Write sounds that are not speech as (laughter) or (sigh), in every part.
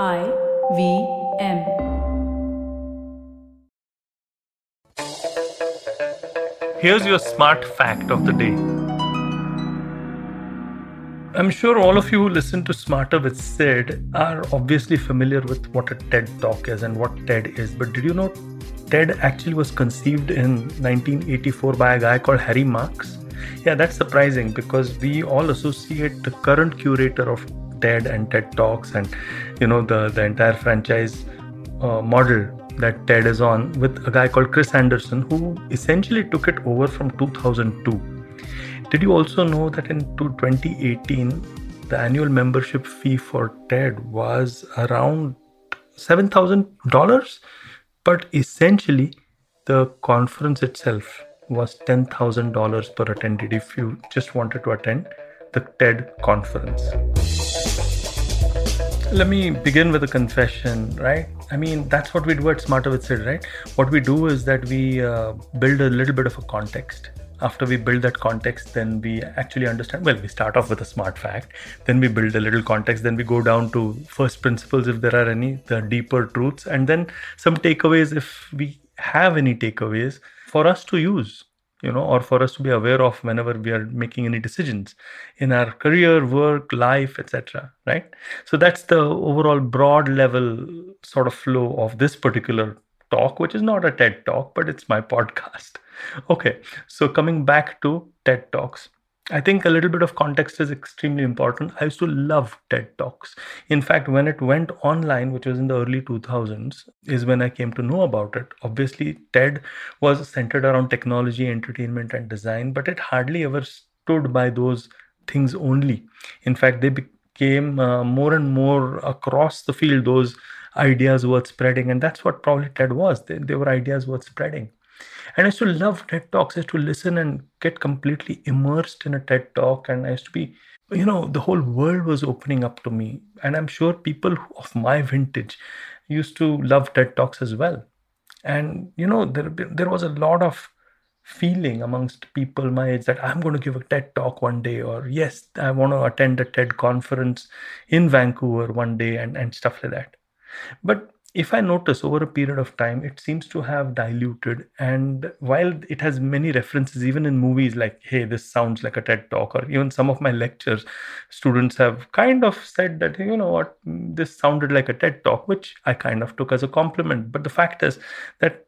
I V M. Here's your smart fact of the day. I'm sure all of you who listen to Smarter with Sid are obviously familiar with what a TED Talk is and what TED is. But did you know TED actually was conceived in 1984 by a guy called Harry Marks? Yeah, that's surprising because we all associate the current curator of TED and TED Talks and you know the the entire franchise uh, model that TED is on with a guy called Chris Anderson who essentially took it over from 2002 did you also know that in 2018, the annual membership fee for TED was around $7,000? But essentially, the conference itself was $10,000 per attendee if you just wanted to attend the TED conference. Let me begin with a confession, right? I mean, that's what we do at Smarter with Sid, right? What we do is that we uh, build a little bit of a context after we build that context then we actually understand well we start off with a smart fact then we build a little context then we go down to first principles if there are any the deeper truths and then some takeaways if we have any takeaways for us to use you know or for us to be aware of whenever we are making any decisions in our career work life etc right so that's the overall broad level sort of flow of this particular talk, which is not a TED talk, but it's my (laughs) podcast. Okay, so coming back to TED Talks. I think a little bit of context is extremely important. I used to love TED Talks. In fact, when it went online, which was in the early 2000s, is when I came to know about it. Obviously, TED was centered around technology, entertainment, and design, but it hardly ever stood by those things only. In fact, they became uh, more and more across the field those ideas worth spreading. And that's what probably TED was. They, they were ideas worth spreading. And I used to love TED Talks. I used to listen and get completely immersed in a TED Talk. And I used to be, you know, the whole world was opening up to me. And I'm sure people of my vintage used to love TED Talks as well. And, you know, there, there was a lot of feeling amongst people my age that I'm going to give a TED talk one day, or yes, I want to attend a TED conference in Vancouver one day, and, and stuff like that. But if I notice over a period of time, it seems to have diluted. And while it has many references, even in movies like, hey, this sounds like a TED talk, or even some of my lectures, students have kind of said that, you know what, this sounded like a TED talk, which I kind of took as a compliment. But the fact is that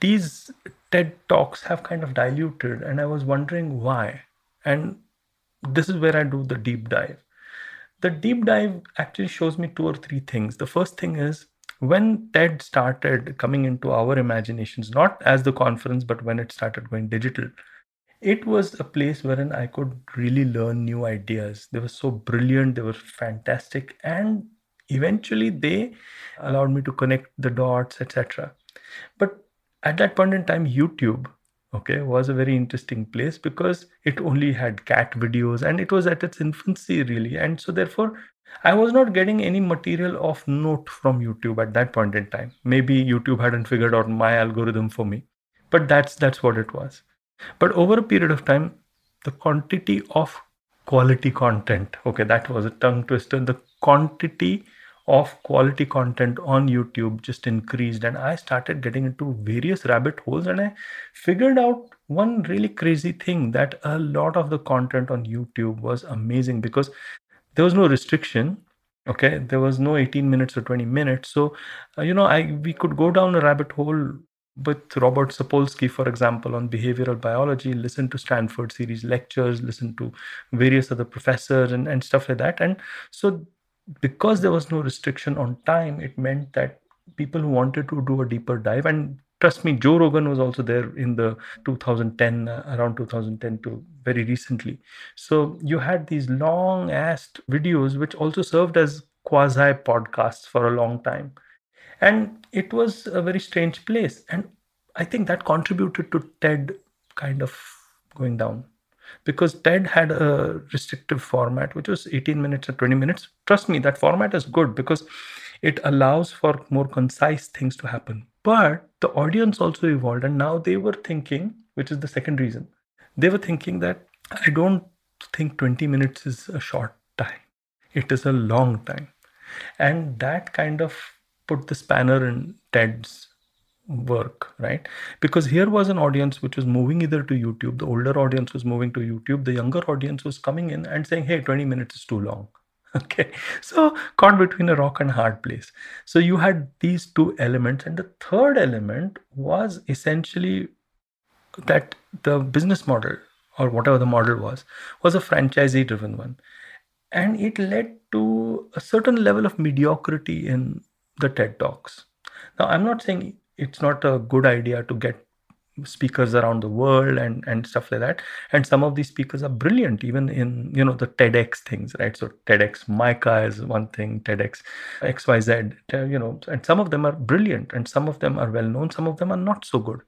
these TED talks have kind of diluted, and I was wondering why. And this is where I do the deep dive the deep dive actually shows me two or three things. The first thing is when TED started coming into our imaginations, not as the conference, but when it started going digital, it was a place wherein I could really learn new ideas. They were so brilliant, they were fantastic, and eventually they allowed me to connect the dots, etc. But at that point in time, YouTube okay was a very interesting place because it only had cat videos and it was at its infancy really. And so therefore i was not getting any material of note from youtube at that point in time. Maybe youtube hadn't figured out my algorithm for me but that's that's what it was. But over a period of time the quantity of quality content okay that was a tongue twister the quantity of quality content on YouTube just increased, and I started getting into various rabbit holes. And I figured out one really crazy thing that a lot of the content on YouTube was amazing because there was no restriction. Okay, there was no 18 minutes or 20 minutes. So, uh, you know, I we could go down a rabbit hole with Robert Sapolsky, for example, on behavioral biology, listen to Stanford series lectures, listen to various other professors and, and stuff like that. And so because there was no restriction on time, it meant that people who wanted to do a deeper dive and trust me joe rogan was also there in the 2010 uh, around 2010 to very recently. So you had these long asked videos which also served as quasi podcasts for a long time. And it was a very strange place. And i think that contributed to ted kind of going down because TED had a restrictive format, which was 18 minutes or 20 minutes. Trust me, that format is good because it allows for more concise things to happen. But the audience also evolved, and now they were thinking, which is the second reason, they were thinking that I don't think 20 minutes is a short time, it is a long time. And that kind of put the spanner in Ted's work, right? Because here was an audience which was moving either to YouTube, the older audience was moving to YouTube, the younger audience was coming in and saying, hey, 20 minutes is too long. (laughs) Okay, so caught between a rock and hard place. So you had these two elements, and the third element was essentially that the business model or whatever the model was was a franchisee driven one and it led to a certain level of mediocrity in the ted talks now i'm not saying it's not a good idea to get speakers around the world and and stuff like that. And some of these speakers are brilliant even in you know the tedx things right? So tedx mica is one thing tedx xyz you know and some of them are brilliant and some of them are well known some of them are not so good.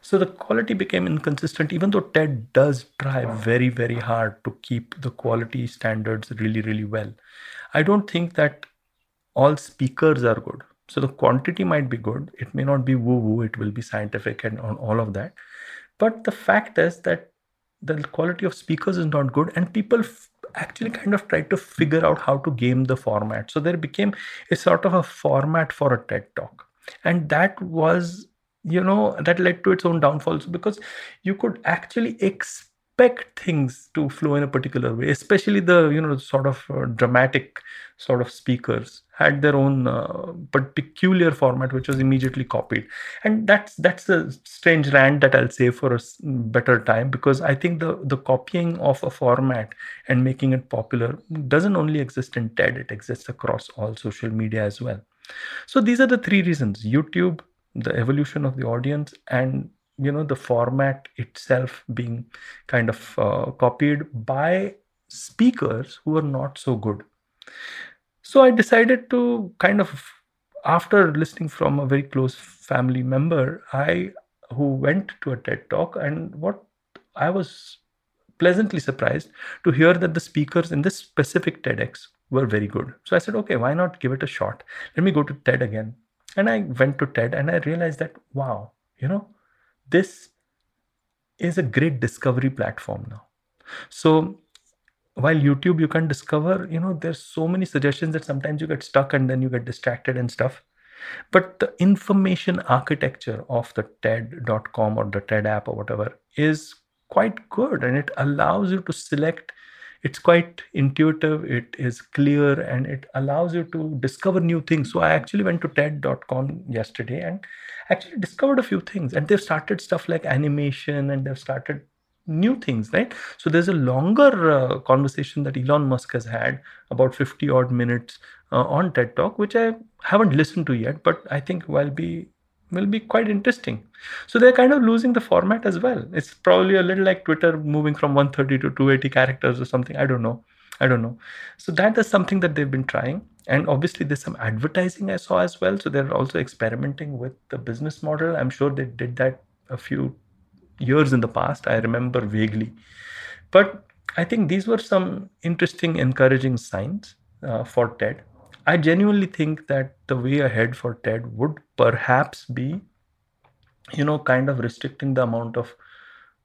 So the quality became inconsistent even though ted does try very very hard to keep the quality standards really really well. I don't think that all speakers are good so the quantity might be good. It may not be woo woo, it will be scientific and on all of that. But the fact is that the quality of speakers is not good and people f- actually kind of tried to figure out how to game the format. So there became a sort of a format for a TED talk. And that was, you know, that led to its own downfalls because you could actually expect things to flow in a particular way, especially the, you know, sort of uh, dramatic sort of speakers had their own uh, but peculiar format which was immediately copied. And that's that's a strange rant that i'll say for a better time because i think the the copying of a format and making it popular doesn't only exist in ted it exists across all social media as well. So these are the three reasons youtube the evolution of the audience and you know the format itself being kind of uh, copied by speakers who are not so good so I decided to kind of, after listening from a very close family member, I who went to a TED talk, and what I was pleasantly surprised to hear that the speakers in this specific TEDx were very good. So I said, okay, why not give it a shot? Let me go to TED again. And I went to TED and I realized that, wow, you know, this is a great discovery platform now. So while youtube you can discover you know there's so many suggestions that sometimes you get stuck and then you get distracted and stuff but the information architecture of the ted.com or the ted app or whatever is quite good and it allows you to select it's quite intuitive it is clear and it allows you to discover new things so i actually went to ted.com yesterday and actually discovered a few things and they've started stuff like animation and they've started new things, right? So there's a longer uh, conversation that Elon Musk has had about 50 odd minutes uh, on TED Talk, which I haven't listened to yet, but I think will be will be quite interesting. So they're kind of losing the format as well. It's probably a little like Twitter moving from 130 to 280 characters or something. I don't know. I don't know. So that is something that they've been trying. And obviously, there's some advertising I saw as well. So they're also experimenting with the business model. I'm sure they did that a few years in the past. I remember vaguely. But I think these were some interesting, encouraging signs uh, for TED. I genuinely think that the way ahead for TED would perhaps be, you know, kind of restricting the amount of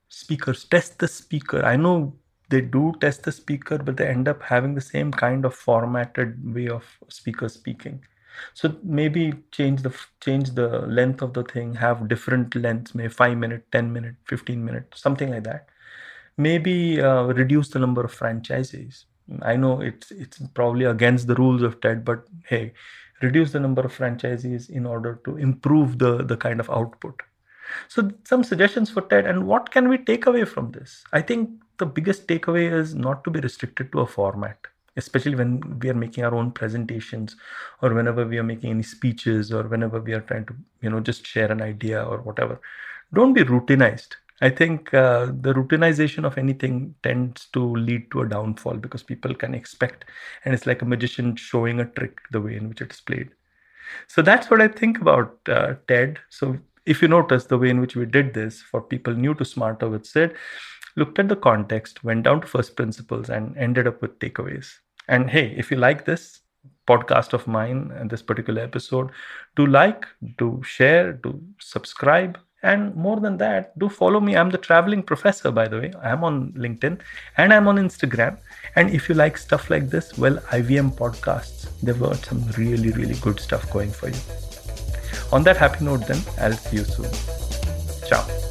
speakers. Test the speaker. I know they do test the speaker, but they end up having the same kind of formatted way of speaker speaking so maybe change the change the length of the thing have different lengths maybe 5 minute 10 minute 15 minute something like that maybe uh, reduce the number of franchises i know it's it's probably against the rules of ted but hey reduce the number of franchises in order to improve the the kind of output. So some suggestions for ted and what can we take away from this? I think the biggest takeaway is not to be restricted to a format especially when we are making our own presentations or whenever we are making any speeches or whenever we are trying to you know just share an idea or whatever. Don't be routinized i think uh, the routinization of anything tends to lead to a downfall because people can expect and it's like a magician showing a trick the way in which it's played. So that's what i think about uh, ted. So if you notice the way in which we did this for people new to smarter with sid looked at the context went down to first principles and ended up with takeaways. And hey, if you like this podcast of mine and this particular episode, do like, do share, do subscribe, And more than that, do follow me. I'm the traveling professor, by the way. I'm on LinkedIn and I'm on Instagram. And if you like stuff like this, well, IVM podcasts, they've got some really, really good stuff going for you. On that happy note, then, I'll see you soon. Ciao.